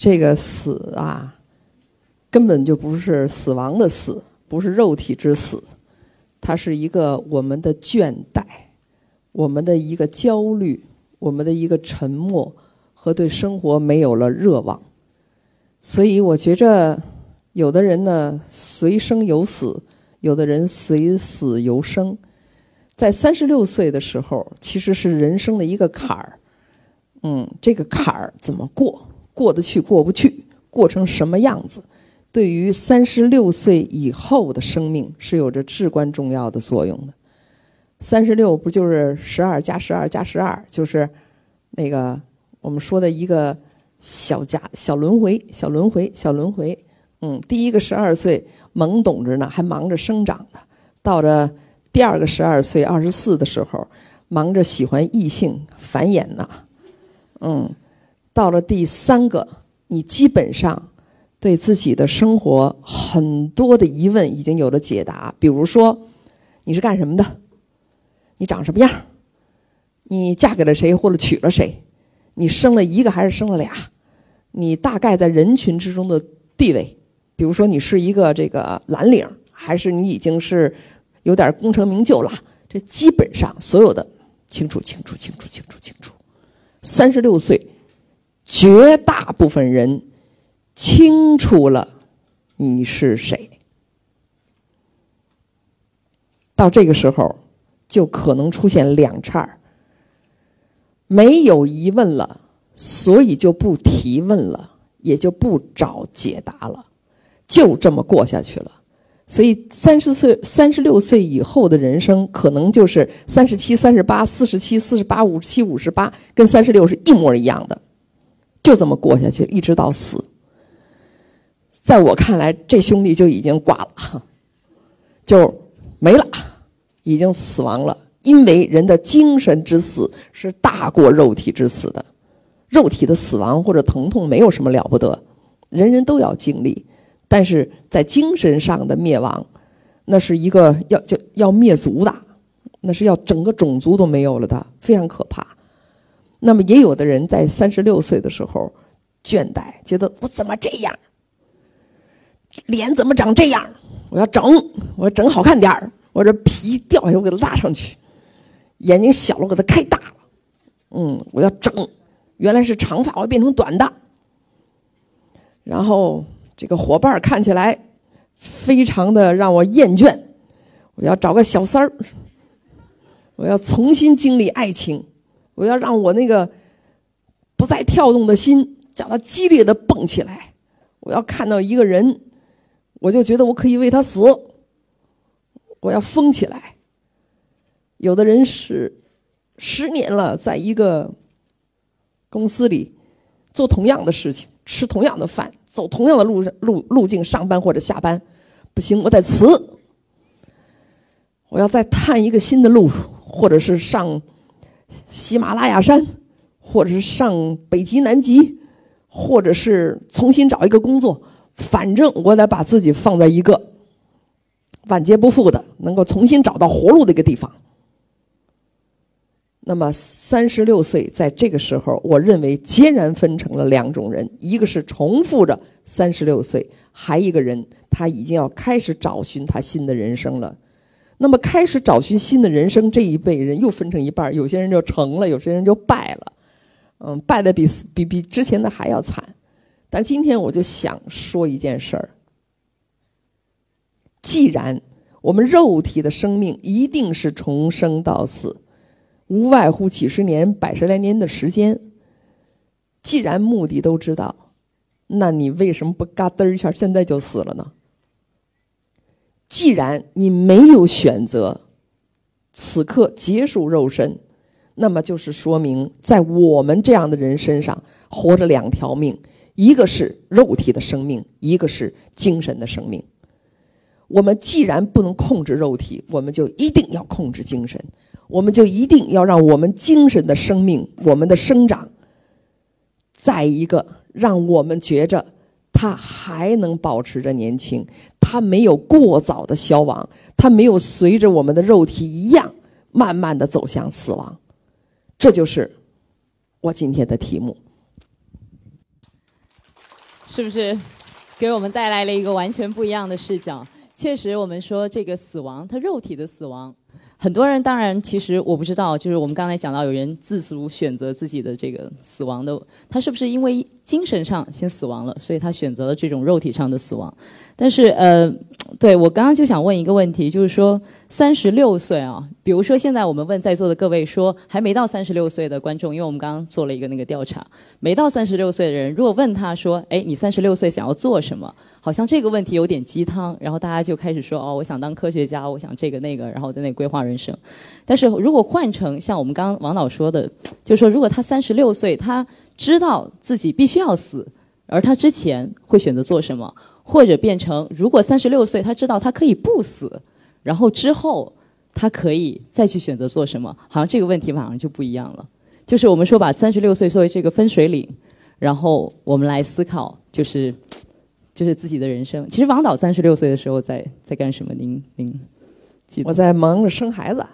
这个死啊，根本就不是死亡的死，不是肉体之死，它是一个我们的倦怠，我们的一个焦虑，我们的一个沉默和对生活没有了热望。所以我觉着，有的人呢随生有死，有的人随死由生。在三十六岁的时候，其实是人生的一个坎儿。嗯，这个坎儿怎么过？过得去，过不去，过成什么样子？对于三十六岁以后的生命是有着至关重要的作用的。三十六不就是十二加十二加十二，就是那个我们说的一个小家小轮回，小轮回，小轮回。嗯，第一个十二岁懵懂着呢，还忙着生长呢，到着。第二个十二岁二十四的时候，忙着喜欢异性繁衍呢，嗯，到了第三个，你基本上对自己的生活很多的疑问已经有了解答。比如说，你是干什么的？你长什么样？你嫁给了谁或者娶了谁？你生了一个还是生了俩？你大概在人群之中的地位？比如说，你是一个这个蓝领，还是你已经是？有点功成名就了，这基本上所有的清楚清楚清楚清楚清楚。三十六岁，绝大部分人清楚了你是谁。到这个时候，就可能出现两岔儿。没有疑问了，所以就不提问了，也就不找解答了，就这么过下去了。所以，三十岁、三十六岁以后的人生，可能就是三十七、三十八、四十七、四十八、五十七、五十八，跟三十六是一模一样的，就这么过下去，一直到死。在我看来，这兄弟就已经挂了，就没了，已经死亡了。因为人的精神之死是大过肉体之死的，肉体的死亡或者疼痛没有什么了不得，人人都要经历。但是在精神上的灭亡，那是一个要就要灭族的，那是要整个种族都没有了的，非常可怕。那么也有的人在三十六岁的时候倦怠，觉得我怎么这样，脸怎么长这样？我要整，我要整好看点儿，我这皮掉下来我给它拉上去，眼睛小了我给它开大了，嗯，我要整，原来是长发我要变成短的，然后。这个伙伴看起来非常的让我厌倦，我要找个小三儿，我要重新经历爱情，我要让我那个不再跳动的心叫它激烈的蹦起来，我要看到一个人，我就觉得我可以为他死，我要疯起来。有的人是十年了，在一个公司里做同样的事情，吃同样的饭。走同样的路路路径上班或者下班，不行，我得辞。我要再探一个新的路，或者是上喜马拉雅山，或者是上北极南极，或者是重新找一个工作。反正我得把自己放在一个万劫不复的、能够重新找到活路的一个地方。那么三十六岁，在这个时候，我认为截然分成了两种人：一个是重复着三十六岁，还一个人他已经要开始找寻他新的人生了。那么开始找寻新的人生这一辈人又分成一半，有些人就成了，有些人就败了。嗯，败的比比比之前的还要惨。但今天我就想说一件事儿：既然我们肉体的生命一定是重生到死。无外乎几十年、百十来年的时间。既然目的都知道，那你为什么不嘎噔一下现在就死了呢？既然你没有选择此刻结束肉身，那么就是说明在我们这样的人身上活着两条命：一个是肉体的生命，一个是精神的生命。我们既然不能控制肉体，我们就一定要控制精神。我们就一定要让我们精神的生命、我们的生长，在一个让我们觉着它还能保持着年轻，它没有过早的消亡，它没有随着我们的肉体一样慢慢的走向死亡。这就是我今天的题目。是不是给我们带来了一个完全不一样的视角？确实，我们说这个死亡，它肉体的死亡。很多人当然，其实我不知道，就是我们刚才讲到，有人自主选择自己的这个死亡的，他是不是因为精神上先死亡了，所以他选择了这种肉体上的死亡？但是，呃，对我刚刚就想问一个问题，就是说，三十六岁啊，比如说现在我们问在座的各位说，还没到三十六岁的观众，因为我们刚刚做了一个那个调查，没到三十六岁的人，如果问他说，哎，你三十六岁想要做什么？好像这个问题有点鸡汤，然后大家就开始说，哦，我想当科学家，我想这个那个，然后在那规划人生。但是如果换成像我们刚刚王导说的，就是说如果他三十六岁，他知道自己必须要死，而他之前会选择做什么？或者变成，如果三十六岁，他知道他可以不死，然后之后他可以再去选择做什么？好像这个问题马上就不一样了。就是我们说把三十六岁作为这个分水岭，然后我们来思考，就是 就是自己的人生。其实王导三十六岁的时候在在干什么？您您记得？我在忙着生孩子。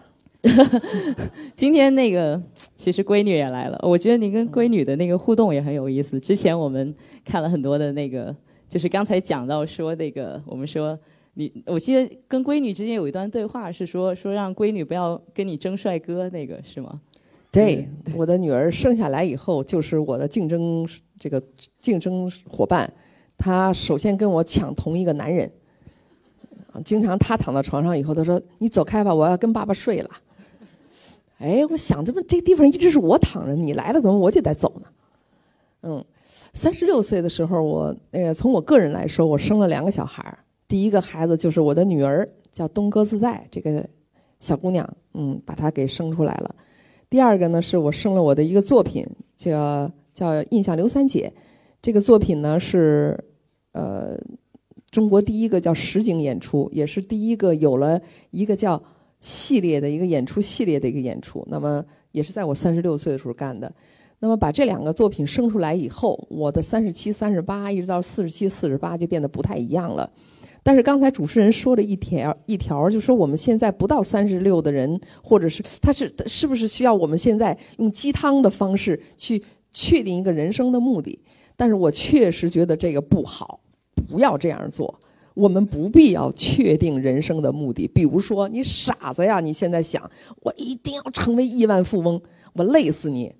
今天那个 其实闺女也来了，我觉得您跟闺女的那个互动也很有意思。之前我们看了很多的那个。就是刚才讲到说那个，我们说你，我记得跟闺女之间有一段对话，是说说让闺女不要跟你争帅哥，那个是吗？对，我的女儿生下来以后就是我的竞争这个竞争伙伴，她首先跟我抢同一个男人，经常她躺到床上以后，她说：“你走开吧，我要跟爸爸睡了。”哎，我想这么这地方一直是我躺着，你来了怎么我就得走呢？嗯。三十六岁的时候，我呃，从我个人来说，我生了两个小孩儿。第一个孩子就是我的女儿，叫东哥自在这个小姑娘，嗯，把她给生出来了。第二个呢，是我生了我的一个作品，叫叫《印象刘三姐》。这个作品呢是呃中国第一个叫实景演出，也是第一个有了一个叫系列的一个演出系列的一个演出。那么也是在我三十六岁的时候干的。那么把这两个作品生出来以后，我的三十七、三十八，一直到四十七、四十八就变得不太一样了。但是刚才主持人说了一条一条，就说我们现在不到三十六的人，或者是他是是不是需要我们现在用鸡汤的方式去确定一个人生的目的？但是我确实觉得这个不好，不要这样做。我们不必要确定人生的目的。比如说，你傻子呀！你现在想，我一定要成为亿万富翁，我累死你。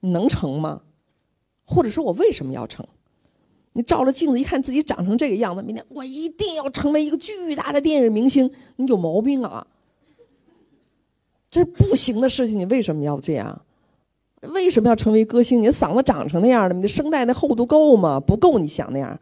你能成吗？或者说我为什么要成？你照着镜子一看自己长成这个样子，明天我一定要成为一个巨大的电影明星，你有毛病啊！这不行的事情，你为什么要这样？为什么要成为歌星？你的嗓子长成那样的，你的声带那厚度够吗？不够，你想那样？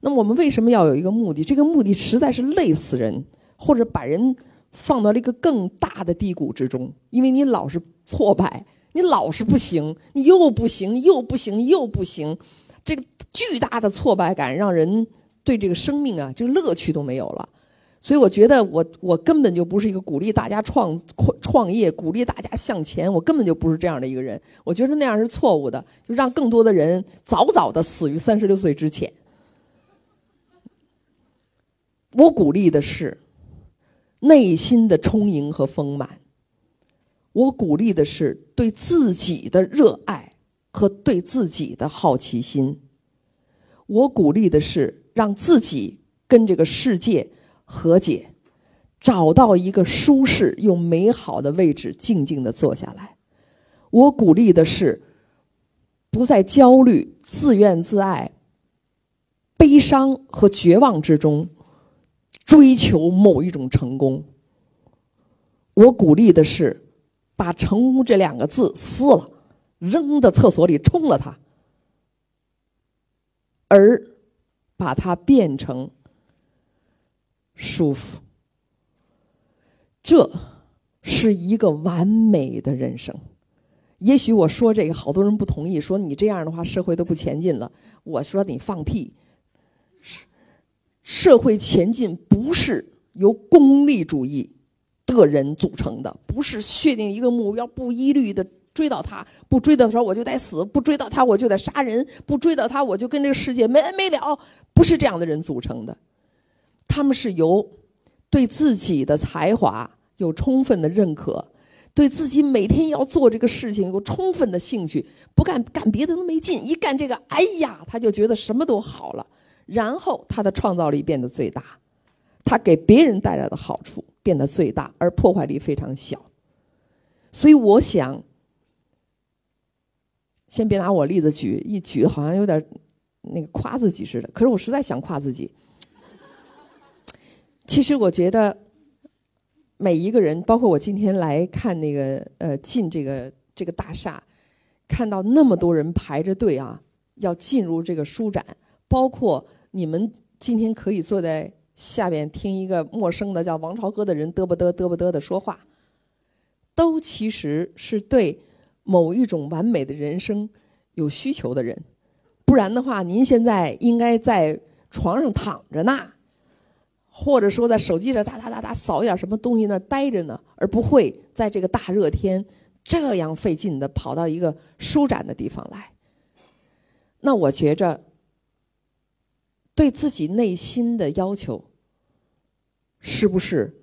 那么我们为什么要有一个目的？这个目的实在是累死人，或者把人放到了一个更大的低谷之中，因为你老是挫败。你老是不行，你又不行，又不行，又不行，这个巨大的挫败感让人对这个生命啊，这个乐趣都没有了。所以我觉得，我我根本就不是一个鼓励大家创创业、鼓励大家向前，我根本就不是这样的一个人。我觉得那样是错误的，就让更多的人早早的死于三十六岁之前。我鼓励的是内心的充盈和丰满。我鼓励的是对自己的热爱和对自己的好奇心。我鼓励的是让自己跟这个世界和解，找到一个舒适又美好的位置，静静的坐下来。我鼓励的是不在焦虑、自怨自艾、悲伤和绝望之中追求某一种成功。我鼓励的是。把“成功”这两个字撕了，扔到厕所里冲了它，而把它变成舒服。这是一个完美的人生。也许我说这个，好多人不同意，说你这样的话社会都不前进了。我说你放屁！社会前进不是由功利主义。的人组成的，不是确定一个目标，不一律的追到他，不追的时候我就得死，不追到他我就得杀人，不追到他我就跟这个世界没完没了，不是这样的人组成的。他们是由对自己的才华有充分的认可，对自己每天要做这个事情有充分的兴趣，不干干别的都没劲，一干这个，哎呀，他就觉得什么都好了，然后他的创造力变得最大，他给别人带来的好处变得最大，而破坏力非常小。所以我想，先别拿我例子举，一举好像有点那个夸自己似的，可是我实在想夸自己。其实我觉得。每一个人，包括我今天来看那个呃进这个这个大厦，看到那么多人排着队啊，要进入这个书展，包括你们今天可以坐在下边听一个陌生的叫王朝歌的人嘚啵嘚嘚啵嘚的说话，都其实是对某一种完美的人生有需求的人，不然的话，您现在应该在床上躺着呢。或者说在手机上哒哒哒哒扫一点什么东西那待着呢，而不会在这个大热天这样费劲的跑到一个舒展的地方来。那我觉着，对自己内心的要求，是不是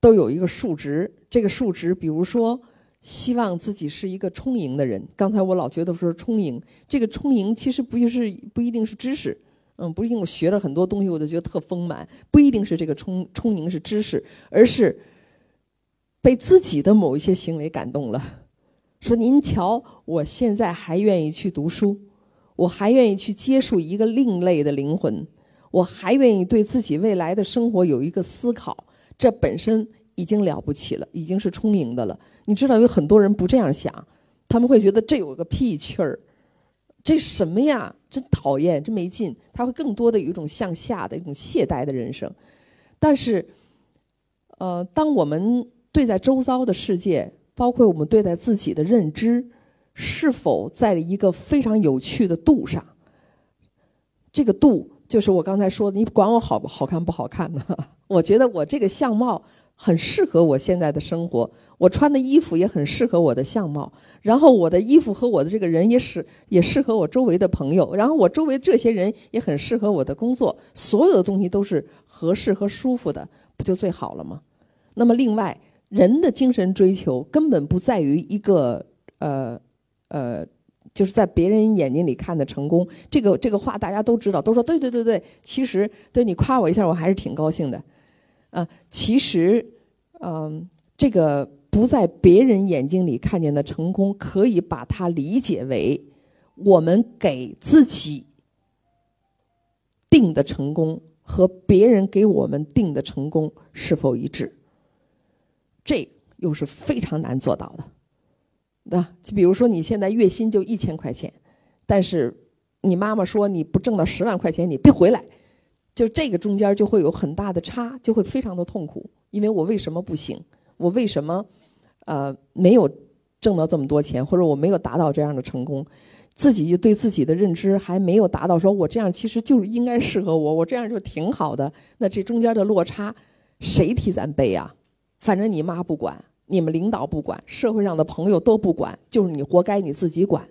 都有一个数值？这个数值，比如说，希望自己是一个充盈的人。刚才我老觉得说充盈，这个充盈其实不就是不一定是知识。嗯，不一定我学了很多东西，我就觉得特丰满。不一定是这个充充盈是知识，而是被自己的某一些行为感动了。说您瞧，我现在还愿意去读书，我还愿意去接触一个另类的灵魂，我还愿意对自己未来的生活有一个思考。这本身已经了不起了，已经是充盈的了。你知道，有很多人不这样想，他们会觉得这有个屁趣儿。这什么呀？真讨厌，真没劲。他会更多的有一种向下的一种懈怠的人生。但是，呃，当我们对待周遭的世界，包括我们对待自己的认知，是否在一个非常有趣的度上？这个度就是我刚才说的，你管我好不好看不好看呢？我觉得我这个相貌。很适合我现在的生活，我穿的衣服也很适合我的相貌，然后我的衣服和我的这个人也适也适合我周围的朋友，然后我周围这些人也很适合我的工作，所有的东西都是合适和舒服的，不就最好了吗？那么另外，人的精神追求根本不在于一个呃呃，就是在别人眼睛里看的成功，这个这个话大家都知道，都说对对对对，其实对你夸我一下，我还是挺高兴的。啊，其实，嗯，这个不在别人眼睛里看见的成功，可以把它理解为我们给自己定的成功和别人给我们定的成功是否一致。这又是非常难做到的。那就比如说，你现在月薪就一千块钱，但是你妈妈说你不挣到十万块钱，你别回来。就这个中间就会有很大的差，就会非常的痛苦。因为我为什么不行？我为什么，呃，没有挣到这么多钱，或者我没有达到这样的成功？自己对自己的认知还没有达到，说我这样其实就是应该适合我，我这样就挺好的。那这中间的落差，谁替咱背啊？反正你妈不管，你们领导不管，社会上的朋友都不管，就是你活该，你自己管。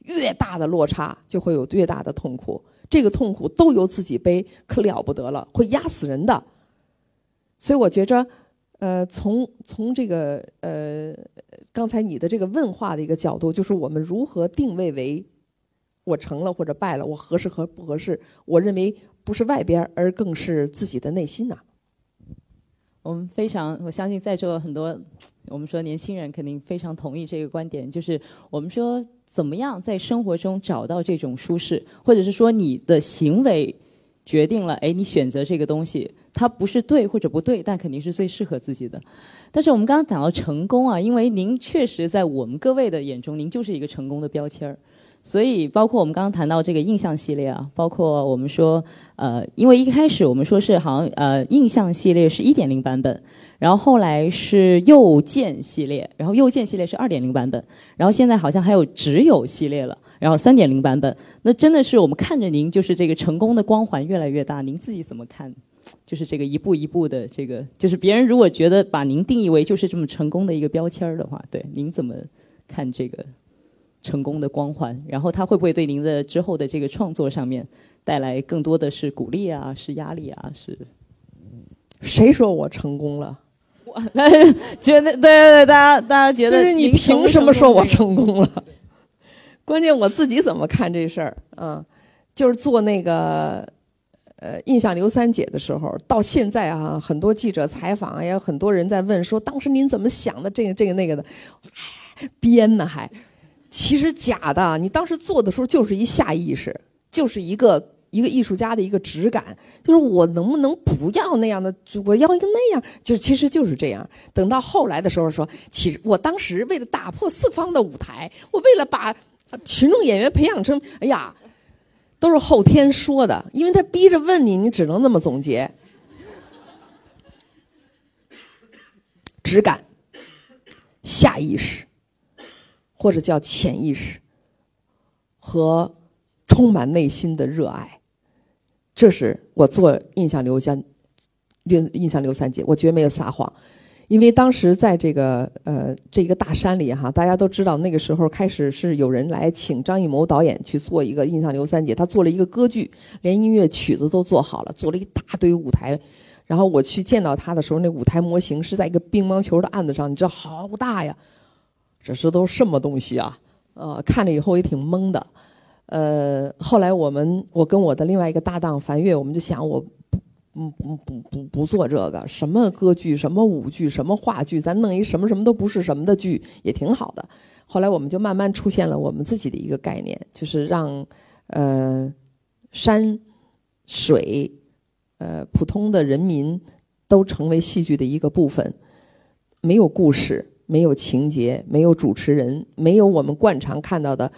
越大的落差，就会有越大的痛苦。这个痛苦都由自己背，可了不得了，会压死人的。所以我觉着，呃，从从这个呃，刚才你的这个问话的一个角度，就是我们如何定位为我成了或者败了，我合适和不合适？我认为不是外边，而更是自己的内心呐。我们非常，我相信在座很多，我们说年轻人肯定非常同意这个观点，就是我们说。怎么样在生活中找到这种舒适，或者是说你的行为决定了，哎，你选择这个东西，它不是对或者不对，但肯定是最适合自己的。但是我们刚刚讲到成功啊，因为您确实在我们各位的眼中，您就是一个成功的标签儿。所以包括我们刚刚谈到这个印象系列啊，包括我们说，呃，因为一开始我们说是好像呃印象系列是一点零版本。然后后来是右键系列，然后右键系列是二点零版本，然后现在好像还有只有系列了，然后三点零版本。那真的是我们看着您就是这个成功的光环越来越大，您自己怎么看？就是这个一步一步的这个，就是别人如果觉得把您定义为就是这么成功的一个标签儿的话，对您怎么看这个成功的光环？然后他会不会对您的之后的这个创作上面带来更多的是鼓励啊，是压力啊，是？谁说我成功了？我觉得对对对，大家大家觉得就是你凭什么说我成功了？关键我自己怎么看这事儿啊？就是做那个呃印象刘三姐的时候，到现在啊，很多记者采访啊，也有很多人在问说，当时您怎么想的？这个这个那个的，哎编呢还，其实假的。你当时做的时候就是一下意识，就是一个一个艺术家的一个直感，就是我能不能不要那样的，我要一个那样，就其实就是这样。等到后来的时候说，其实我当时为了打破四方的舞台，我为了把群众演员培养成，哎呀，都是后天说的，因为他逼着问你，你只能那么总结。质感、下意识，或者叫潜意识，和充满内心的热爱，这是我做印象刘三印印象刘三姐，我绝没有撒谎。因为当时在这个呃这个大山里哈，大家都知道那个时候开始是有人来请张艺谋导演去做一个印象刘三姐，他做了一个歌剧，连音乐曲子都做好了，做了一大堆舞台。然后我去见到他的时候，那舞台模型是在一个乒乓球的案子上，你知道好大呀，这是都什么东西啊？呃，看了以后也挺懵的。呃，后来我们我跟我的另外一个搭档樊跃，我们就想我。不不不不不做这个，什么歌剧，什么舞剧，什么话剧，咱弄一什么什么都不是什么的剧也挺好的。后来我们就慢慢出现了我们自己的一个概念，就是让呃山水呃普通的人民都成为戏剧的一个部分，没有故事，没有情节，没有主持人，没有我们惯常看到的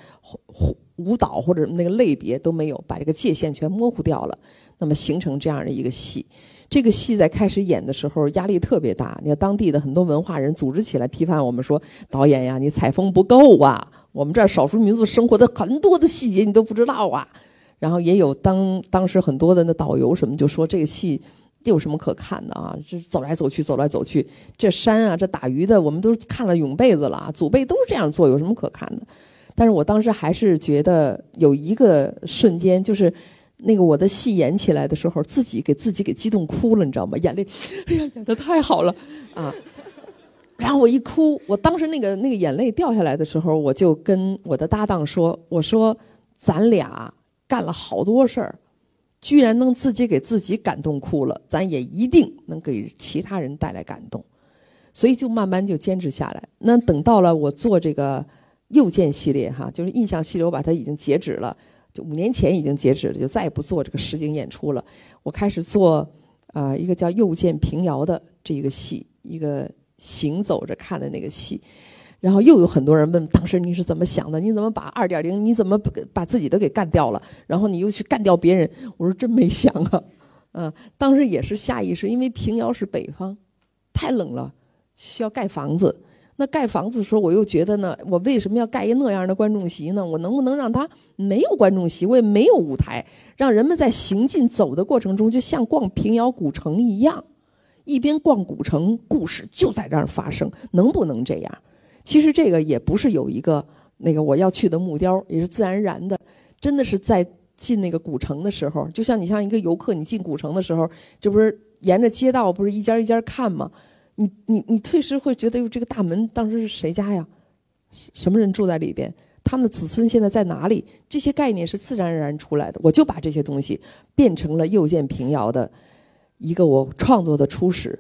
舞舞蹈或者那个类别都没有，把这个界限全模糊掉了。那么形成这样的一个戏，这个戏在开始演的时候压力特别大。你看当地的很多文化人组织起来批判我们说：“导演呀，你采风不够啊！我们这儿少数民族生活的很多的细节你都不知道啊。”然后也有当当时很多的那导游什么就说：“这个戏有什么可看的啊？这走来走去，走来走去，这山啊，这打鱼的我们都看了永辈子了，祖辈都是这样做，有什么可看的？”但是我当时还是觉得有一个瞬间就是。那个我的戏演起来的时候，自己给自己给激动哭了，你知道吗？眼泪，哎呀，演的太好了啊！然后我一哭，我当时那个那个眼泪掉下来的时候，我就跟我的搭档说：“我说咱俩干了好多事儿，居然能自己给自己感动哭了，咱也一定能给其他人带来感动。”所以就慢慢就坚持下来。那等到了我做这个右键系列哈，就是印象系列，我把它已经截止了。就五年前已经截止了，就再也不做这个实景演出了。我开始做，啊，一个叫《又见平遥》的这一个戏，一个行走着看的那个戏。然后又有很多人问，当时你是怎么想的？你怎么把二点零？你怎么把自己都给干掉了？然后你又去干掉别人？我说真没想啊，嗯，当时也是下意识，因为平遥是北方，太冷了，需要盖房子。那盖房子的时候，我又觉得呢，我为什么要盖一那样的观众席呢？我能不能让它没有观众席，我也没有舞台，让人们在行进走的过程中，就像逛平遥古城一样，一边逛古城，故事就在这儿发生，能不能这样？其实这个也不是有一个那个我要去的目标，也是自然而然的，真的是在进那个古城的时候，就像你像一个游客，你进古城的时候，这不是沿着街道，不是一家一家看吗？你你你退时会觉得，哟，这个大门当时是谁家呀？什么人住在里边？他们的子孙现在在哪里？这些概念是自然而然出来的。我就把这些东西变成了又见平遥的一个我创作的初始。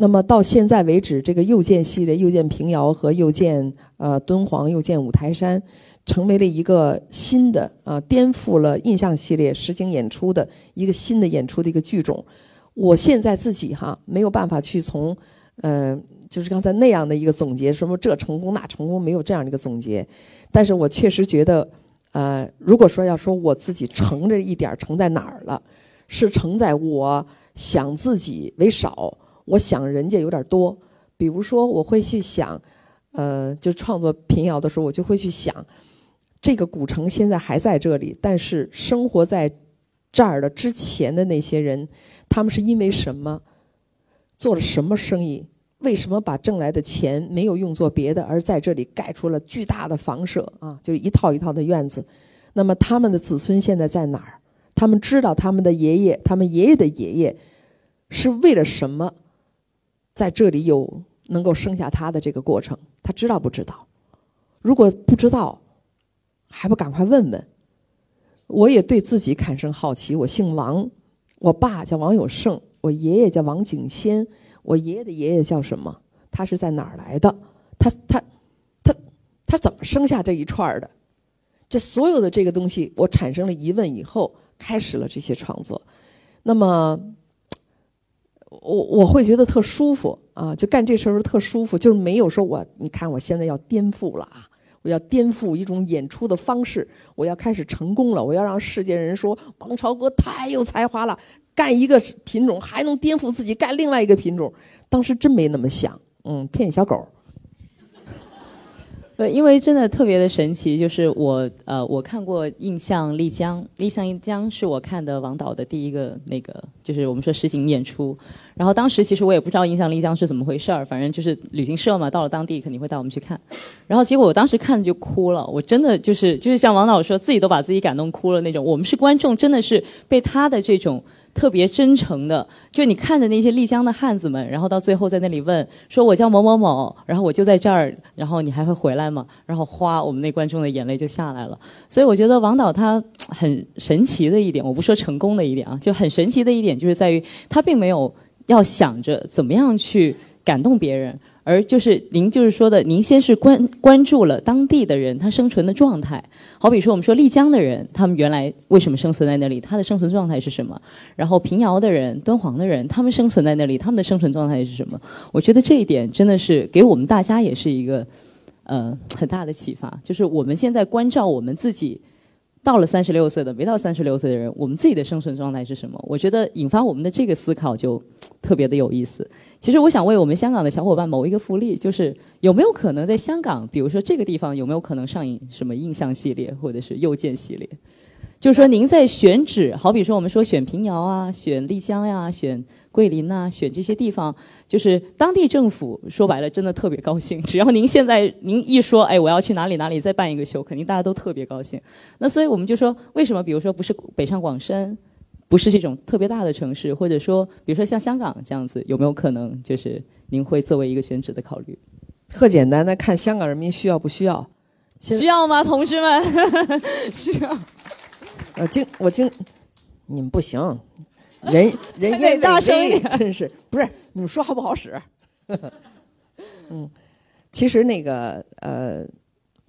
那么到现在为止，这个又见系列、又见平遥和又见呃敦煌、又见五台山，成为了一个新的啊，颠覆了印象系列实景演出的一个新的演出的一个剧种。我现在自己哈没有办法去从。呃，就是刚才那样的一个总结，什么这成功那成功，没有这样的一个总结。但是我确实觉得，呃，如果说要说我自己成这一点成在哪儿了，是成在我想自己为少，我想人家有点多。比如说，我会去想，呃，就创作平遥的时候，我就会去想，这个古城现在还在这里，但是生活在这儿的之前的那些人，他们是因为什么？做了什么生意？为什么把挣来的钱没有用作别的，而在这里盖出了巨大的房舍啊？就是一套一套的院子。那么他们的子孙现在在哪儿？他们知道他们的爷爷，他们爷爷的爷爷是为了什么在这里有能够生下他的这个过程，他知道不知道？如果不知道，还不赶快问问？我也对自己产生好奇。我姓王，我爸叫王有胜，我爷爷叫王景先，我爷爷的爷爷叫什么？他是在哪儿来的？他他他他怎么生下这一串的？这所有的这个东西，我产生了疑问以后，开始了这些创作。那么，我我会觉得特舒服啊，就干这事儿特舒服，就是没有说我你看我现在要颠覆了啊。我要颠覆一种演出的方式，我要开始成功了，我要让世界人说王朝歌太有才华了，干一个品种还能颠覆自己干另外一个品种。当时真没那么想，嗯，骗小狗。对，因为真的特别的神奇，就是我呃，我看过《印象丽江》，《印象丽江》是我看的王导的第一个那个，就是我们说实景演出。然后当时其实我也不知道《印象丽江》是怎么回事儿，反正就是旅行社嘛，到了当地肯定会带我们去看。然后结果我当时看就哭了，我真的就是就是像王导说自己都把自己感动哭了那种。我们是观众，真的是被他的这种。特别真诚的，就你看着那些丽江的汉子们，然后到最后在那里问，说我叫某某某，然后我就在这儿，然后你还会回来吗？然后哗，我们那观众的眼泪就下来了。所以我觉得王导他很神奇的一点，我不说成功的一点啊，就很神奇的一点就是在于他并没有要想着怎么样去感动别人。而就是您就是说的，您先是关关注了当地的人他生存的状态，好比说我们说丽江的人，他们原来为什么生存在那里，他的生存状态是什么？然后平遥的人、敦煌的人，他们生存在那里，他们的生存状态是什么？我觉得这一点真的是给我们大家也是一个呃很大的启发，就是我们现在关照我们自己。到了三十六岁的，没到三十六岁的人，我们自己的生存状态是什么？我觉得引发我们的这个思考就特别的有意思。其实我想为我们香港的小伙伴谋一个福利，就是有没有可能在香港，比如说这个地方有没有可能上映什么印象系列或者是右键系列？就是说，您在选址，好比说我们说选平遥啊，选丽江呀，选桂林呐，选这些地方，就是当地政府说白了，真的特别高兴。只要您现在您一说，哎，我要去哪里哪里再办一个秀，肯定大家都特别高兴。那所以我们就说，为什么比如说不是北上广深，不是这种特别大的城市，或者说比如说像香港这样子，有没有可能就是您会作为一个选址的考虑？特简单的看香港人民需要不需要？需要吗，同志们？需要。呃，经我经，你们不行，人 人得大声一点，真是不是你们说话不好使。嗯，其实那个呃，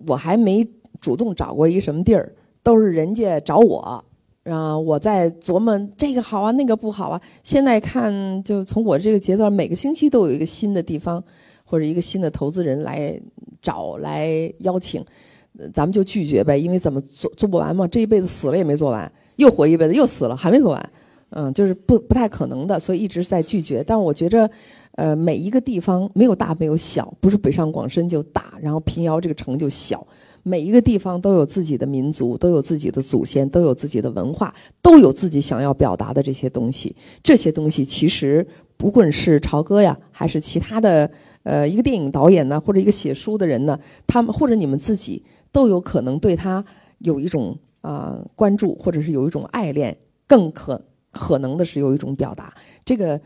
我还没主动找过一什么地儿，都是人家找我，啊，我在琢磨这个好啊，那个不好啊。现在看，就从我这个阶段，每个星期都有一个新的地方或者一个新的投资人来找来邀请。咱们就拒绝呗，因为怎么做做不完嘛？这一辈子死了也没做完，又活一辈子又死了还没做完，嗯，就是不不太可能的，所以一直在拒绝。但我觉着，呃，每一个地方没有大没有小，不是北上广深就大，然后平遥这个城就小。每一个地方都有自己的民族，都有自己的祖先，都有自己的文化，都有自己想要表达的这些东西。这些东西其实不管是朝歌呀，还是其他的，呃，一个电影导演呢，或者一个写书的人呢，他们或者你们自己。都有可能对他有一种啊关注，或者是有一种爱恋，更可可能的是有一种表达。这个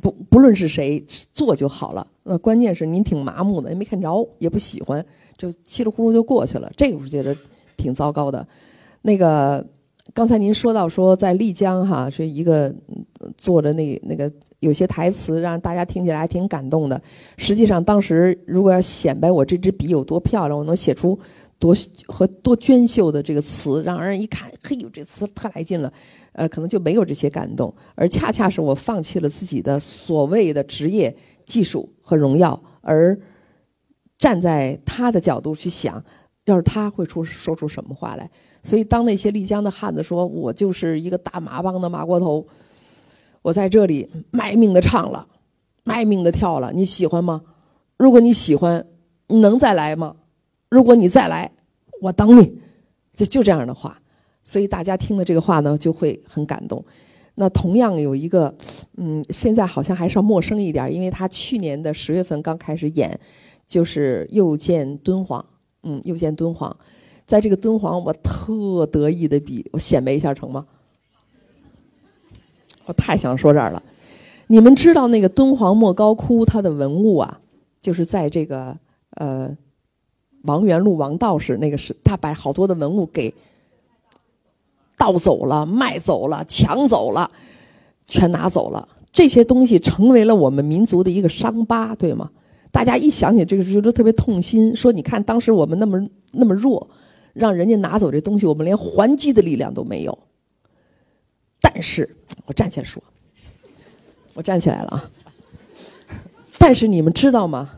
不不论是谁做就好了。那关键是您挺麻木的，也没看着，也不喜欢，就稀里糊涂就过去了。这个我觉得挺糟糕的。那个刚才您说到说在丽江哈是一个做的那那个有些台词让大家听起来还挺感动的。实际上当时如果要显摆我这支笔有多漂亮，我能写出多和多娟秀的这个词，让人一看，嘿呦这词太来劲了，呃，可能就没有这些感动。而恰恰是我放弃了自己的所谓的职业技术和荣耀，而站在他的角度去想，要是他会出说出什么话来。所以，当那些丽江的汉子说：“我就是一个大马帮的马锅头，我在这里卖命的唱了，卖命的跳了，你喜欢吗？如果你喜欢，你能再来吗？如果你再来，我等你。”就就这样的话，所以大家听了这个话呢，就会很感动。那同样有一个，嗯，现在好像还是要陌生一点，因为他去年的十月份刚开始演，就是又见敦煌，嗯，又见敦煌。在这个敦煌，我特得意的比我显摆一下成吗？我太想说这儿了，你们知道那个敦煌莫高窟它的文物啊，就是在这个呃王元禄王道士那个是，他把好多的文物给盗走了、卖走了、抢走了，全拿走了。这些东西成为了我们民族的一个伤疤，对吗？大家一想起这个事都特别痛心，说你看当时我们那么那么弱，让人家拿走这东西，我们连还击的力量都没有。但是我站起来说，我站起来了啊！但是你们知道吗？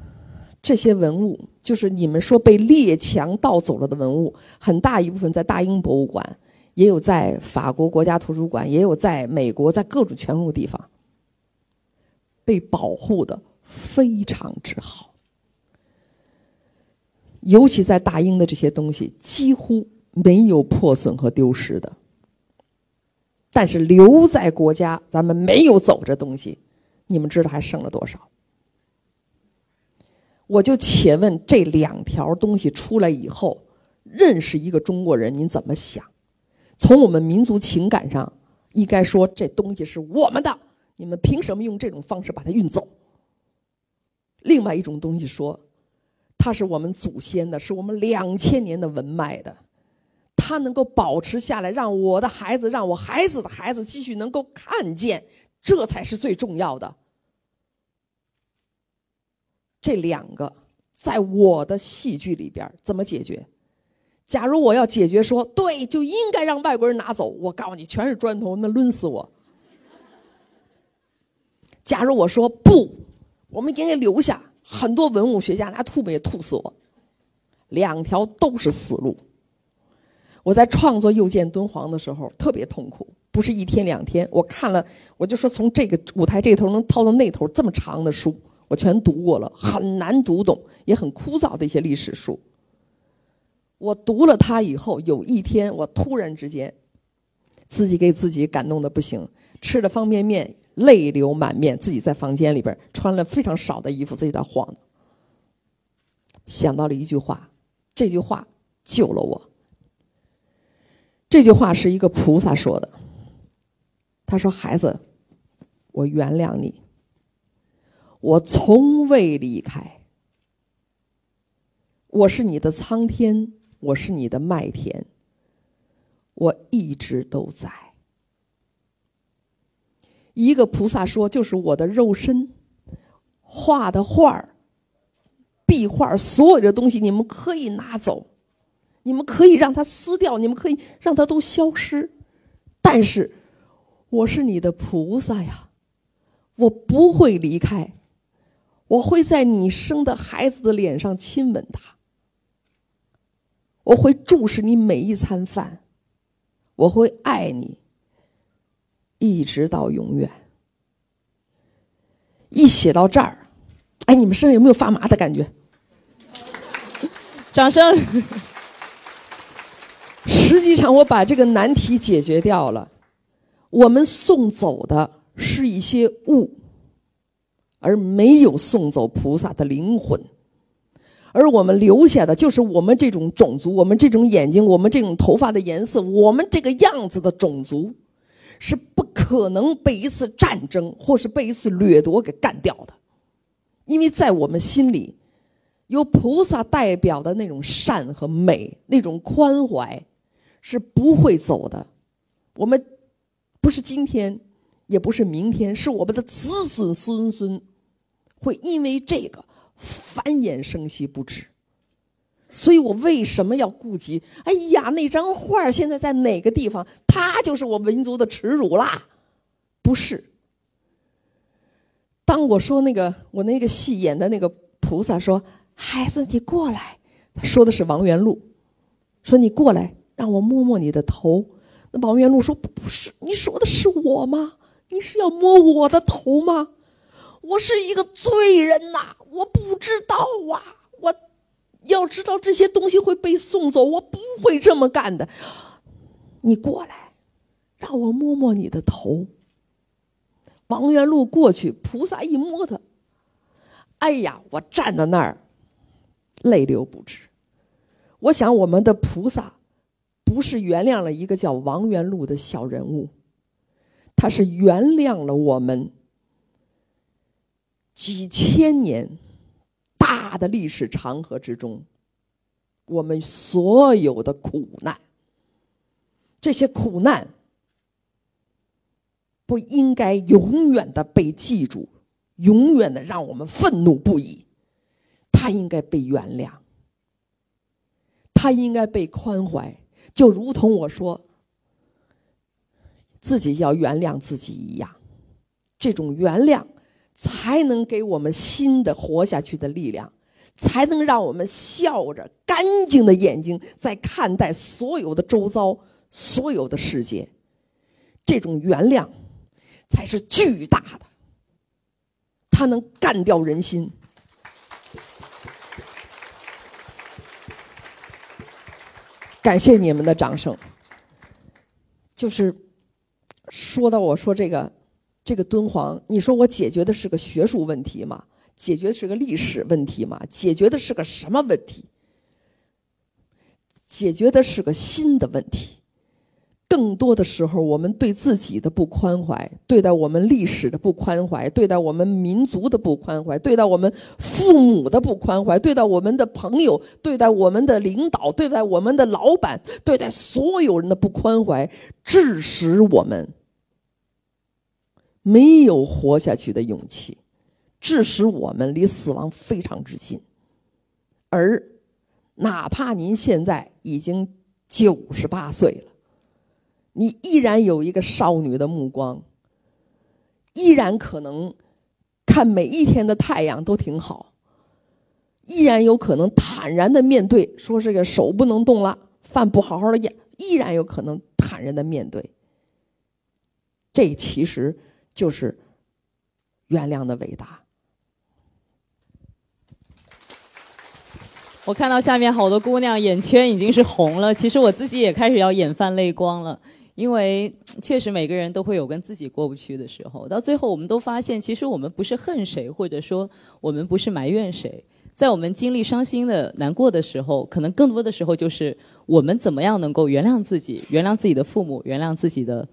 这些文物就是你们说被列强盗走了的文物，很大一部分在大英博物馆，也有在法国国家图书馆，也有在美国，在各种全国地方被保护的非常之好。尤其在大英的这些东西几乎没有破损和丢失的。但是留在国家，咱们没有走这东西，你们知道还剩了多少？我就且问这两条东西出来以后，认识一个中国人，您怎么想？从我们民族情感上，应该说这东西是我们的，你们凭什么用这种方式把它运走？另外一种东西说，它是我们祖先的，是我们两千年的文脉的。他能够保持下来，让我的孩子，让我孩子的孩子继续能够看见，这才是最重要的。这两个在我的戏剧里边怎么解决？假如我要解决说对，就应该让外国人拿走，我告诉你，全是砖头，那抡死我。假如我说不，我们给你留下很多文物学家拿吐沫也吐死我。两条都是死路。我在创作《又见敦煌》的时候特别痛苦，不是一天两天。我看了，我就说从这个舞台这头能掏到那头这么长的书，我全读过了，很难读懂，也很枯燥的一些历史书。我读了它以后，有一天我突然之间，自己给自己感动的不行，吃了方便面，泪流满面，自己在房间里边穿了非常少的衣服，自己在晃。想到了一句话，这句话救了我。这句话是一个菩萨说的。他说：“孩子，我原谅你。我从未离开。我是你的苍天，我是你的麦田，我一直都在。”一个菩萨说：“就是我的肉身画的画儿、壁画，所有的东西，你们可以拿走。”你们可以让它撕掉，你们可以让它都消失，但是我是你的菩萨呀，我不会离开，我会在你生的孩子的脸上亲吻他，我会注视你每一餐饭，我会爱你，一直到永远。一写到这儿，哎，你们身上有没有发麻的感觉？掌声。实际上，我把这个难题解决掉了。我们送走的是一些物，而没有送走菩萨的灵魂。而我们留下的就是我们这种种族，我们这种眼睛，我们这种头发的颜色，我们这个样子的种族，是不可能被一次战争或是被一次掠夺给干掉的。因为在我们心里，有菩萨代表的那种善和美，那种宽怀。是不会走的，我们不是今天，也不是明天，是我们的子子孙孙会因为这个繁衍生息不止。所以我为什么要顾及？哎呀，那张画现在在哪个地方？它就是我民族的耻辱啦！不是。当我说那个我那个戏演的那个菩萨说：“孩子，你过来。”他说的是王元禄，说你过来。让我摸摸你的头，那王元禄说：“不是，你说的是我吗？你是要摸我的头吗？我是一个罪人呐，我不知道啊！要知道这些东西会被送走，我不会这么干的。你过来，让我摸摸你的头。”王元禄过去，菩萨一摸他，哎呀，我站在那儿，泪流不止。我想我们的菩萨。不是原谅了一个叫王元禄的小人物，他是原谅了我们几千年大的历史长河之中，我们所有的苦难，这些苦难不应该永远的被记住，永远的让我们愤怒不已。它应该被原谅，它应该被宽怀，就如同我说。自己要原谅自己一样，这种原谅才能给我们新的活下去的力量，才能让我们笑着干净的眼睛在看待所有的周遭、所有的世界。这种原谅才是巨大的，它能干掉人心。感谢你们的掌声，就是。说到我说这个，这个敦煌，你说我解决的是个学术问题吗？解决的是个历史问题吗？解决的是个什么问题？解决的是个新的问题。更多的时候，我们对自己的不宽怀，对待我们历史的不宽怀，对待我们民族的不宽怀，对待我们父母的不宽怀，对待我们的朋友，对待我们的领导，对待我们的老板，对待所有人的不宽怀，致使我们。没有活下去的勇气，致使我们离死亡非常之近。而哪怕您现在已经九十八岁了，你依然有一个少女的目光，依然可能看每一天的太阳都挺好，依然有可能坦然的面对，说这个手不能动了，饭不好好的咽，依然有可能坦然的面对。这其实。就是原谅的伟大。我看到下面好多姑娘眼圈已经是红了，其实我自己也开始要眼泛泪光了，因为确实每个人都会有跟自己过不去的时候。到最后，我们都发现，其实我们不是恨谁，或者说我们不是埋怨谁，在我们经历伤心的、难过的时候，可能更多的时候就是我们怎么样能够原谅自己，原谅自己的父母，原谅自己的。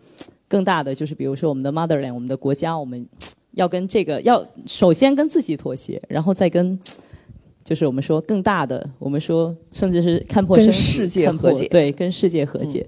更大的就是，比如说我们的 motherland，我们的国家，我们 要跟这个要首先跟自己妥协，然后再跟，就是我们说更大的，我们说甚至是看破跟世界和解，对，跟世界和解。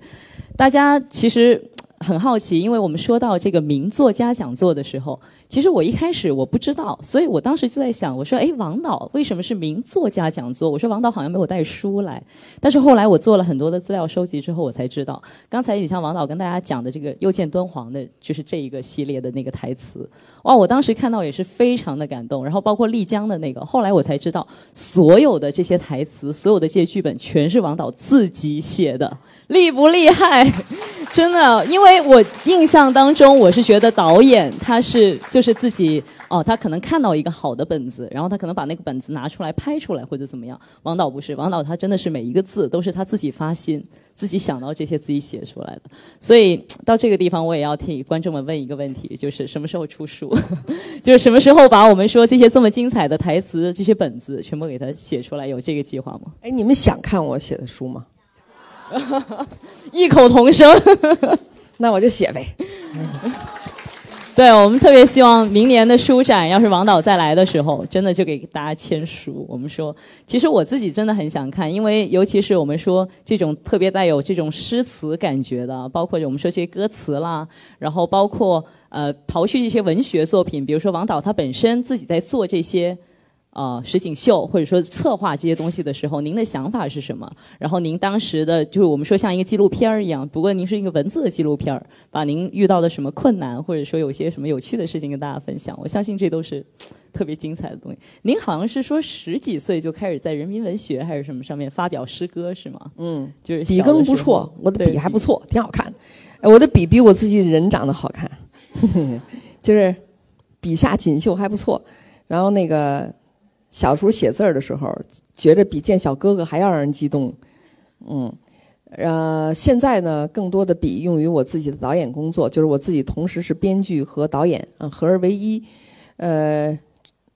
大家其实。很好奇，因为我们说到这个名作家讲座的时候，其实我一开始我不知道，所以我当时就在想，我说，哎，王导为什么是名作家讲座？我说王导好像没有带书来，但是后来我做了很多的资料收集之后，我才知道，刚才你像王导跟大家讲的这个又见敦煌的，就是这一个系列的那个台词，哇，我当时看到也是非常的感动，然后包括丽江的那个，后来我才知道，所有的这些台词，所有的这些剧本，全是王导自己写的，厉不厉害？真的，因为我印象当中，我是觉得导演他是就是自己哦，他可能看到一个好的本子，然后他可能把那个本子拿出来拍出来或者怎么样。王导不是，王导他真的是每一个字都是他自己发心，自己想到这些自己写出来的。所以到这个地方，我也要替观众们问一个问题，就是什么时候出书？就是什么时候把我们说这些这么精彩的台词、这些本子全部给他写出来？有这个计划吗？哎，你们想看我写的书吗？异口同声，那我就写呗。对我们特别希望明年的书展，要是王导再来的时候，真的就给大家签书。我们说，其实我自己真的很想看，因为尤其是我们说这种特别带有这种诗词感觉的，包括我们说这些歌词啦，然后包括呃刨去一些文学作品，比如说王导他本身自己在做这些。呃，实景秀或者说策划这些东西的时候，您的想法是什么？然后您当时的就是我们说像一个纪录片儿一样，不过您是一个文字的纪录片儿，把您遇到的什么困难，或者说有些什么有趣的事情跟大家分享。我相信这都是特别精彩的东西。您好像是说十几岁就开始在人民文学还是什么上面发表诗歌是吗？嗯，就是笔耕不错，我的笔还不错，挺好看。哎我的笔比我自己人长得好看，就是笔下锦绣还不错。然后那个。小时候写字儿的时候，觉着比见小哥哥还要让人激动，嗯，呃，现在呢，更多的笔用于我自己的导演工作，就是我自己同时是编剧和导演，嗯，合而为一。呃，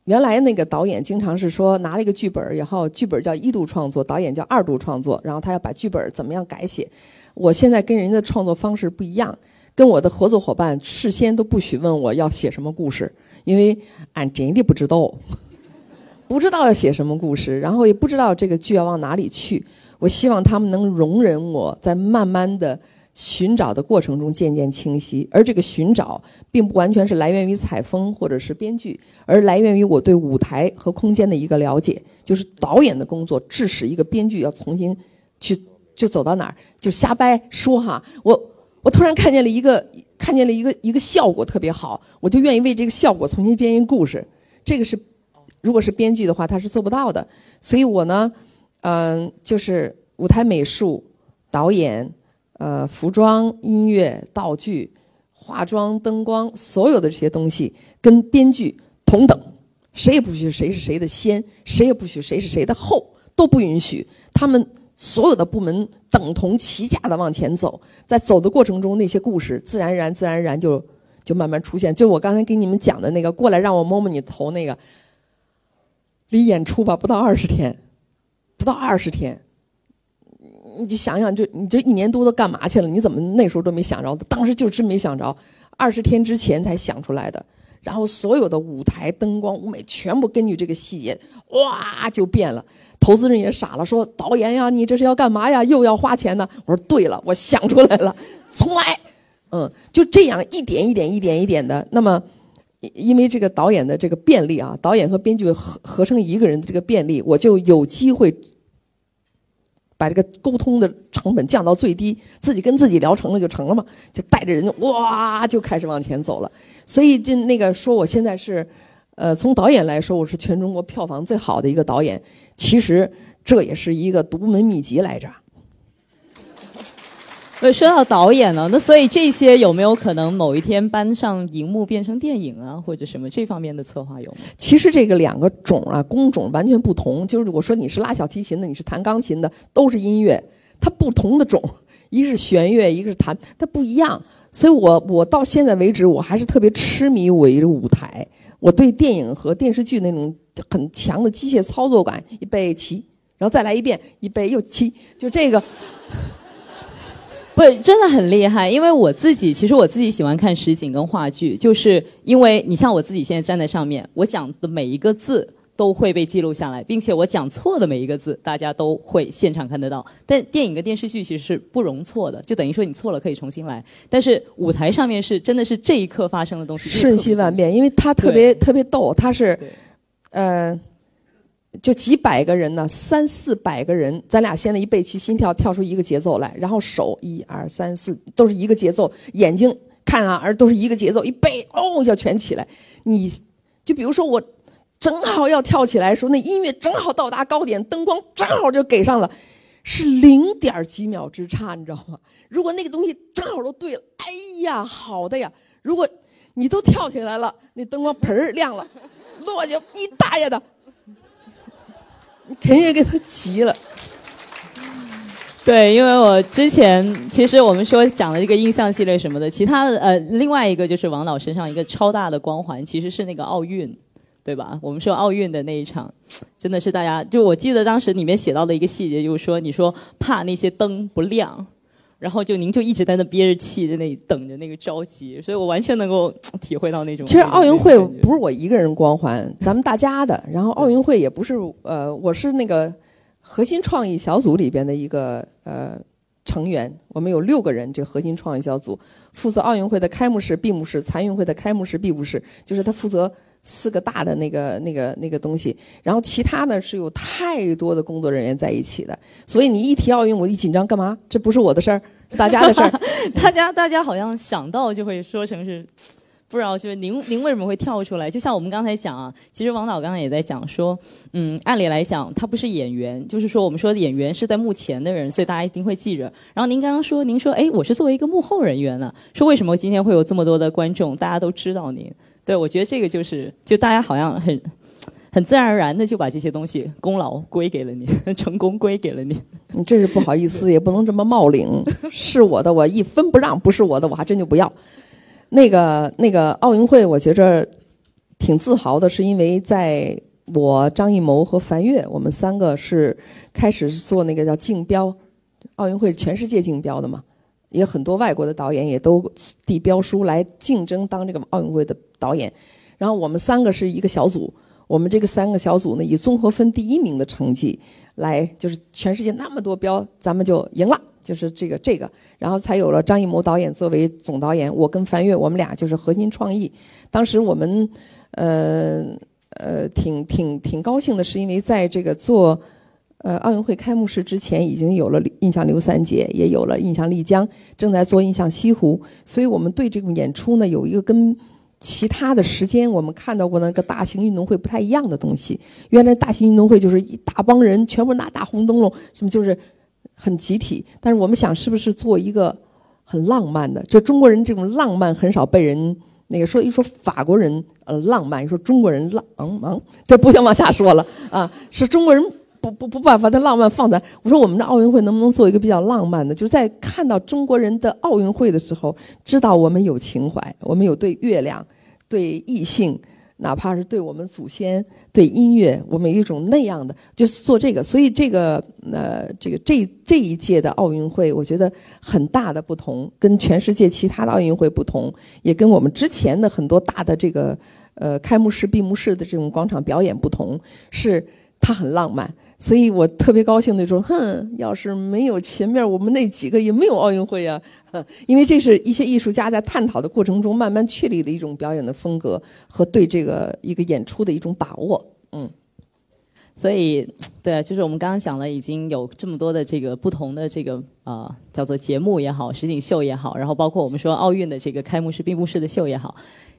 原来那个导演经常是说拿了一个剧本，然后剧本叫一度创作，导演叫二度创作，然后他要把剧本怎么样改写。我现在跟人家的创作方式不一样，跟我的合作伙伴事先都不许问我要写什么故事。因为俺真的不知道，不知道要写什么故事，然后也不知道这个剧要往哪里去。我希望他们能容忍我在慢慢的寻找的过程中渐渐清晰，而这个寻找并不完全是来源于采风或者是编剧，而来源于我对舞台和空间的一个了解。就是导演的工作，致使一个编剧要重新去就走到哪儿就瞎掰说哈。我我突然看见了一个看见了一个一个效果特别好，我就愿意为这个效果重新编一个故事。这个是如果是编剧的话，他是做不到的。所以我呢。嗯，就是舞台美术、导演、呃，服装、音乐、道具、化妆、灯光，所有的这些东西跟编剧同等，谁也不许谁是谁的先，谁也不许谁是谁的后，都不允许。他们所有的部门等同齐价的往前走，在走的过程中，那些故事自然而然、自然而然就就慢慢出现。就我刚才给你们讲的那个，过来让我摸摸你头那个，离演出吧不到二十天。不到二十天，你想想，就你这一年多都干嘛去了？你怎么那时候都没想着？当时就真没想着，二十天之前才想出来的。然后所有的舞台灯光、舞美全部根据这个细节，哇就变了。投资人也傻了，说导演呀，你这是要干嘛呀？又要花钱呢？我说对了，我想出来了，重来。嗯，就这样一点一点、一点一点的。那么。因因为这个导演的这个便利啊，导演和编剧合合成一个人的这个便利，我就有机会把这个沟通的成本降到最低，自己跟自己聊成了就成了嘛，就带着人哇就开始往前走了。所以就那个说我现在是，呃，从导演来说我是全中国票房最好的一个导演，其实这也是一个独门秘籍来着。呃，说到导演呢，那所以这些有没有可能某一天搬上荧幕变成电影啊，或者什么这方面的策划有？其实这个两个种啊，工种完全不同。就是我说你是拉小提琴的，你是弹钢琴的，都是音乐，它不同的种，一个是弦乐，一个是弹，它不一样。所以我我到现在为止，我还是特别痴迷于舞台。我对电影和电视剧那种很强的机械操作感，一备齐，然后再来一遍，一备又齐，就这个。不，真的很厉害。因为我自己，其实我自己喜欢看实景跟话剧，就是因为你像我自己现在站在上面，我讲的每一个字都会被记录下来，并且我讲错的每一个字，大家都会现场看得到。但电影跟电视剧其实是不容错的，就等于说你错了可以重新来。但是舞台上面是真的是这一刻发生的东西，瞬息万变。因为他特别特别逗，他是，呃。就几百个人呢，三四百个人，咱俩现在一背齐心跳跳出一个节奏来，然后手一二三四都是一个节奏，眼睛看啊，而都是一个节奏，一背哦要全起来。你就比如说我正好要跳起来的时候，那音乐正好到达高点，灯光正好就给上了，是零点几秒之差，你知道吗？如果那个东西正好都对了，哎呀，好的呀！如果你都跳起来了，那灯光盆儿亮了，落下你大爷的！肯定给他急了。对，因为我之前其实我们说讲了这个印象系列什么的，其他的呃，另外一个就是王导身上一个超大的光环，其实是那个奥运，对吧？我们说奥运的那一场，真的是大家就我记得当时里面写到的一个细节，就是说你说怕那些灯不亮。然后就您就一直在那憋着气，在那里等着那个着急，所以我完全能够 体会到那种。其实奥运会不是我一个人光环，咱们大家的。然后奥运会也不是呃，我是那个核心创意小组里边的一个呃成员，我们有六个人，这核心创意小组负责奥运会的开幕式、闭幕式、残运会的开幕式、闭幕式，就是他负责。四个大的那个、那个、那个东西，然后其他呢是有太多的工作人员在一起的，所以你一提奥运，我一紧张，干嘛？这不是我的事儿，大家的事儿。大家大家好像想到就会说成是，不知道就是您您为什么会跳出来？就像我们刚才讲啊，其实王导刚才也在讲说，嗯，按理来讲他不是演员，就是说我们说演员是在幕前的人，所以大家一定会记着。然后您刚刚说，您说，哎，我是作为一个幕后人员呢，说为什么今天会有这么多的观众，大家都知道您？对，我觉得这个就是，就大家好像很，很自然而然的就把这些东西功劳归给了你，成功归给了你。你这是不好意思，也不能这么冒领。是我的，我一分不让；不是我的，我还真就不要。那个那个奥运会，我觉着挺自豪的，是因为在我张艺谋和樊跃，我们三个是开始做那个叫竞标，奥运会是全世界竞标的嘛。也很多外国的导演也都递标书来竞争当这个奥运会的导演，然后我们三个是一个小组，我们这个三个小组呢以综合分第一名的成绩来，就是全世界那么多标，咱们就赢了，就是这个这个，然后才有了张艺谋导演作为总导演，我跟樊跃我们俩就是核心创意。当时我们呃呃挺挺挺高兴的，是因为在这个做。呃，奥运会开幕式之前已经有了印象刘三姐，也有了印象丽江，正在做印象西湖，所以我们对这个演出呢有一个跟其他的时间我们看到过那个大型运动会不太一样的东西。原来大型运动会就是一大帮人全部拿大红灯笼，什么就是很集体。但是我们想是不是做一个很浪漫的？就中国人这种浪漫很少被人那个说一说法国人呃浪漫，一说中国人浪嗯，这不想往下说了啊，是中国人。不不不把把它浪漫放在我说我们的奥运会能不能做一个比较浪漫的？就是在看到中国人的奥运会的时候，知道我们有情怀，我们有对月亮、对异性，哪怕是对我们祖先、对音乐，我们有一种那样的，就是做这个。所以这个呃，这个这这一届的奥运会，我觉得很大的不同，跟全世界其他的奥运会不同，也跟我们之前的很多大的这个呃开幕式、闭幕式的这种广场表演不同，是他很浪漫。所以我特别高兴的说：“哼，要是没有前面我们那几个，也没有奥运会呀。因为这是一些艺术家在探讨的过程中慢慢确立的一种表演的风格和对这个一个演出的一种把握。嗯，所以对啊，就是我们刚刚讲了，已经有这么多的这个不同的这个呃叫做节目也好，实景秀也好，然后包括我们说奥运的这个开幕式、闭幕式的秀也好。”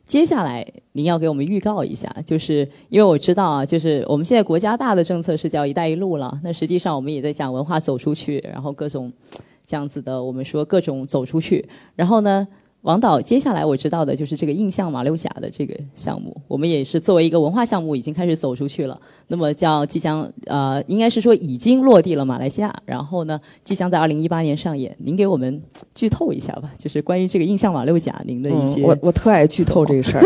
接下来您要给我们预告一下，就是因为我知道啊，就是我们现在国家大的政策是叫“一带一路”了。那实际上我们也在讲文化走出去，然后各种这样子的，我们说各种走出去。然后呢？王导，接下来我知道的就是这个印象马六甲的这个项目，我们也是作为一个文化项目已经开始走出去了。那么叫即将呃，应该是说已经落地了马来西亚，然后呢，即将在二零一八年上演。您给我们剧透一下吧，就是关于这个印象马六甲您的一些。我我特爱剧透这个事儿。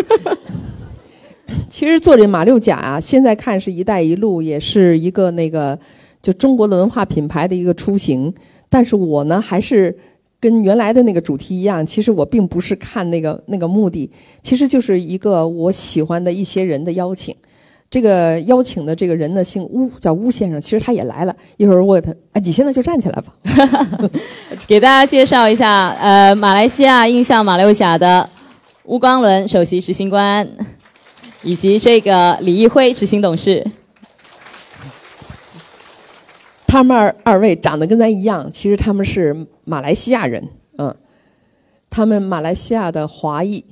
其实做这马六甲啊，现在看是一带一路，也是一个那个就中国的文化品牌的一个出行。但是我呢，还是。跟原来的那个主题一样，其实我并不是看那个那个目的，其实就是一个我喜欢的一些人的邀请。这个邀请的这个人呢，姓巫，叫巫先生。其实他也来了，一会儿我给他，哎，你现在就站起来吧，给大家介绍一下，呃，马来西亚印象马六甲的巫光伦首席执行官，以及这个李毅辉执行董事。他们二二位长得跟咱一样，其实他们是马来西亚人，嗯，他们马来西亚的华裔，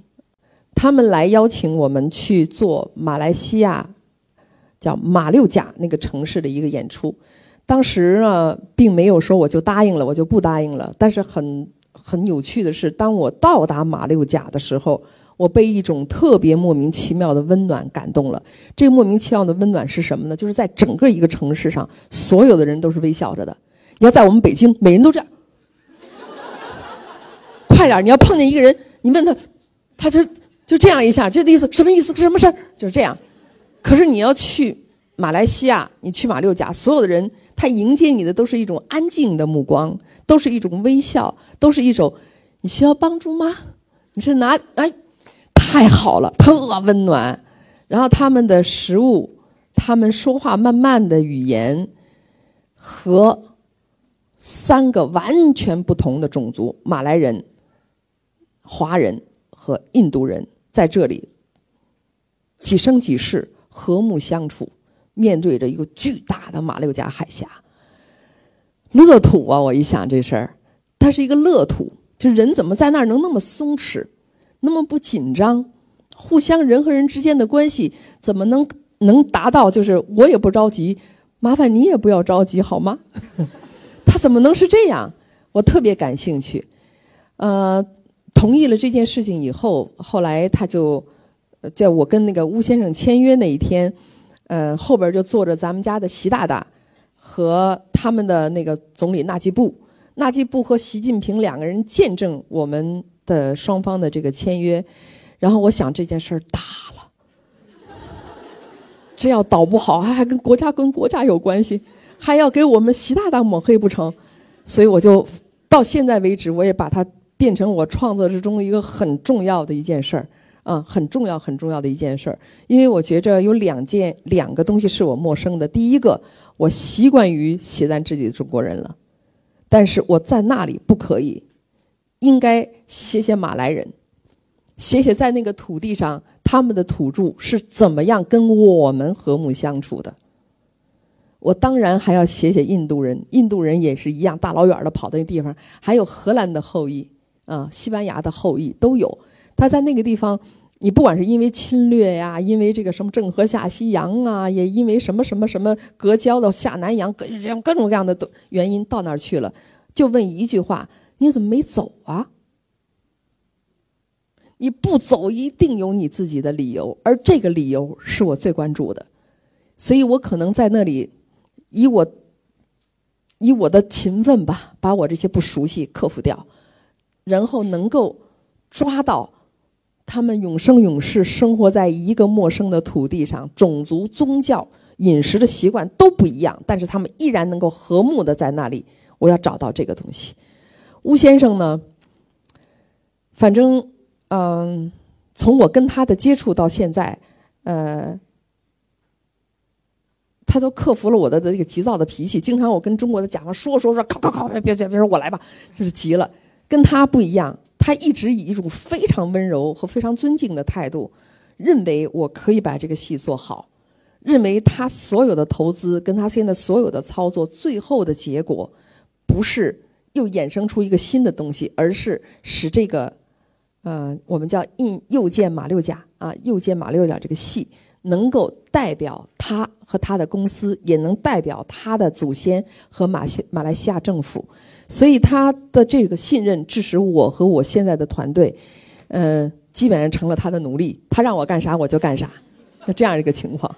他们来邀请我们去做马来西亚叫马六甲那个城市的一个演出。当时呢，并没有说我就答应了，我就不答应了。但是很很有趣的是，当我到达马六甲的时候。我被一种特别莫名其妙的温暖感动了。这个莫名其妙的温暖是什么呢？就是在整个一个城市上，所有的人都是微笑着的。你要在我们北京，每人都这样，快点！你要碰见一个人，你问他，他就就这样一下，就这意思什么意思？什么事儿？就是这样。可是你要去马来西亚，你去马六甲，所有的人他迎接你的都是一种安静的目光，都是一种微笑，都是一种你需要帮助吗？你是哪哎？太好了，特温暖。然后他们的食物，他们说话慢慢的语言，和三个完全不同的种族——马来人、华人和印度人，在这里几生几世和睦相处，面对着一个巨大的马六甲海峡，乐土啊！我一想这事儿，它是一个乐土，就人怎么在那儿能那么松弛？那么不紧张，互相人和人之间的关系怎么能能达到？就是我也不着急，麻烦你也不要着急，好吗？他怎么能是这样？我特别感兴趣。呃，同意了这件事情以后，后来他就叫我跟那个巫先生签约那一天，呃，后边就坐着咱们家的习大大和他们的那个总理纳吉布，纳吉布和习近平两个人见证我们。的双方的这个签约，然后我想这件事儿大了，这要倒不好，还还跟国家跟国家有关系，还要给我们习大大抹黑不成？所以我就到现在为止，我也把它变成我创作之中一个很重要的一件事儿啊，很重要很重要的一件事儿。因为我觉着有两件两个东西是我陌生的。第一个，我习惯于写咱自己的中国人了，但是我在那里不可以，应该写写马来人，写写在那个土地上他们的土著是怎么样跟我们和睦相处的。我当然还要写写印度人，印度人也是一样，大老远的跑到那地方，还有荷兰的后裔啊，西班牙的后裔都有。他在那个地方，你不管是因为侵略呀，因为这个什么郑和下西洋啊，也因为什么什么什么隔交的下南洋，各种各种各样的原因到那儿去了，就问一句话：你怎么没走啊？你不走，一定有你自己的理由，而这个理由是我最关注的，所以我可能在那里。以我，以我的勤奋吧，把我这些不熟悉克服掉，然后能够抓到他们永生永世生活在一个陌生的土地上，种族、宗教、饮食的习惯都不一样，但是他们依然能够和睦的在那里。我要找到这个东西。吴先生呢，反正嗯，从我跟他的接触到现在，呃。他都克服了我的这个急躁的脾气，经常我跟中国的甲方说说说，靠靠靠，别别别说，我来吧，就是急了。跟他不一样，他一直以一种非常温柔和非常尊敬的态度，认为我可以把这个戏做好，认为他所有的投资跟他现在所有的操作，最后的结果不是又衍生出一个新的东西，而是使这个，呃，我们叫印右见马六甲啊，右见马六甲这个戏。能够代表他和他的公司，也能代表他的祖先和马西马来西亚政府，所以他的这个信任，致使我和我现在的团队，呃，基本上成了他的奴隶。他让我干啥我就干啥，那这样一个情况。